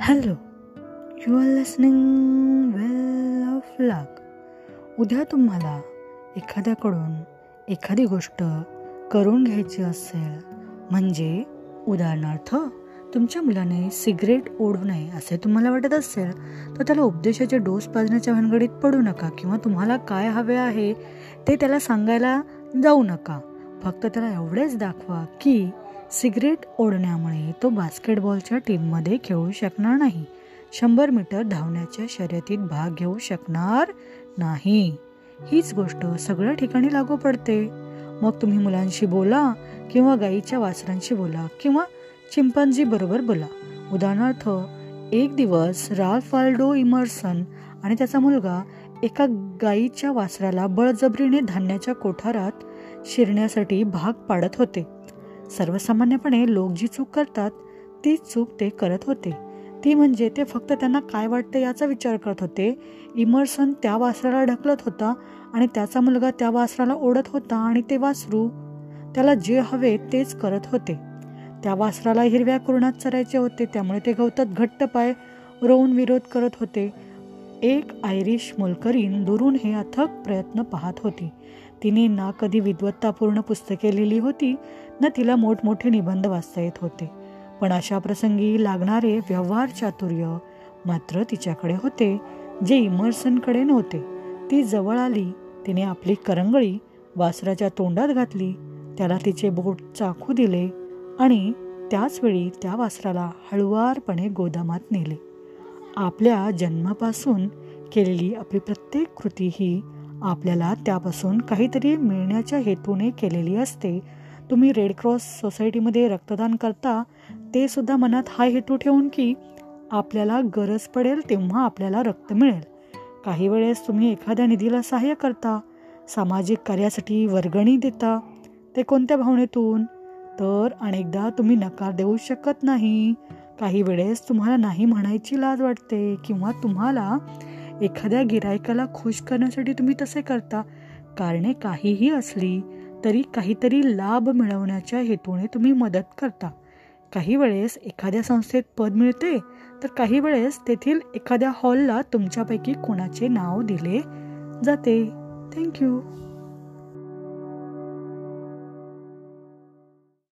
Hello you are listening well of luck उद्या तुम्हाला एखाद्याकडून एखादी गोष्ट करून घ्यायची असेल म्हणजे उदाहरणार्थ तुमच्या मुलाने सिगरेट ओढू नये असे तुम्हाला वाटत असेल तर त्याला उपदेशाचे डोस पाजण्याच्या भानगडीत पडू नका किंवा तुम्हाला काय हवे आहे ते त्याला सांगायला जाऊ नका. फक्त त्याला एवढेच दाखवा की सिगरेट ओढण्यामुळे तो बास्केटबॉलच्या टीममध्ये खेळू शकणार नाही. शंभर मीटर धावण्याच्या शर्यतीत भाग घेऊ शकणार नाही. हीच गोष्ट सगळ्या ठिकाणी लागू पडते. मग तुम्ही मुलांशी बोला किंवा गाईच्या वासरांशी बोला किंवा चिंपांजी बरोबर बोला. उदाहरणार्थ एक दिवस राल्फ फाल्डो इमर्सन आणि त्याचा मुलगा एका गाईच्या वासराला बळजबरीने धान्याच्या कोठारात शिरण्यासाठी भाग पाडत होते. सर्वसामान्यपणे लोक जी चूक करतात तीच चूक ते करत होते. ती म्हणजे ते फक्त त्यांना काय वाटतं याचा विचार करत होते. इमर्सन त्या वासराला ढकलत होता आणि त्याचा मुलगा त्या वासराला ओढत होता आणि ते वासरू त्याला जे हवे तेच करत होते. त्या वासराला हिरव्या कुरणात चरायचे होते त्यामुळे ते गवतात घट्ट पाय रोवून विरोध करत होते. एक आयरिश मोलकरीन दुरून हे अथक प्रयत्न पाहत होती. तिने ना कधी विद्वत्तापूर्ण पुस्तके लिहिली होती ना तिला मोठमोठे निबंध वाचता येत होते. पण अशा प्रसंगी लागणारे व्यवहार चातुर्य मात्र तिच्याकडे होते जे इमर्सनकडे नव्हते. ती जवळ आली तिने आपली करंगळी वासराच्या तोंडात घातली त्याला तिचे बोट चाकू दिले आणि त्याचवेळी त्या वासराला हळुवारपणे गोदामात नेले. आपल्या जन्मापासून केलेली आपली प्रत्येक कृती ही आपल्याला त्यापासून काहीतरी मिळण्याच्या हेतूने केलेली असते. तुम्ही रेड क्रॉस सोसायटीमध्ये रक्तदान करता ते सुद्धा मनात हा हेतू ठेवून की आपल्याला गरज पडेल तेव्हा आपल्याला रक्त मिळेल. काही वेळेस तुम्ही एखाद्या निधीला सहाय्य करता सामाजिक कार्यासाठी वर्गणी देता ते कोणत्या भावनेतून? तर अनेकदा तुम्ही नकार देऊ शकत नाही. काही वेळेस तुम्हाला नाही म्हणायची लाज वाटते किंवा तुम्हाला एखाद्या गिरायकाला खुश करण्यासाठी तुम्ही तसे करता. कारणे काहीही असली तरी काहीतरी लाभ मिळवण्याच्या हेतूने तुम्ही मदत करता. काही वेळेस एखाद्या संस्थेत पद मिळते तर काही वेळेस तेथील एखाद्या हॉलला तुमच्यापैकी कोणाचे नाव दिले जाते. थँक्यू.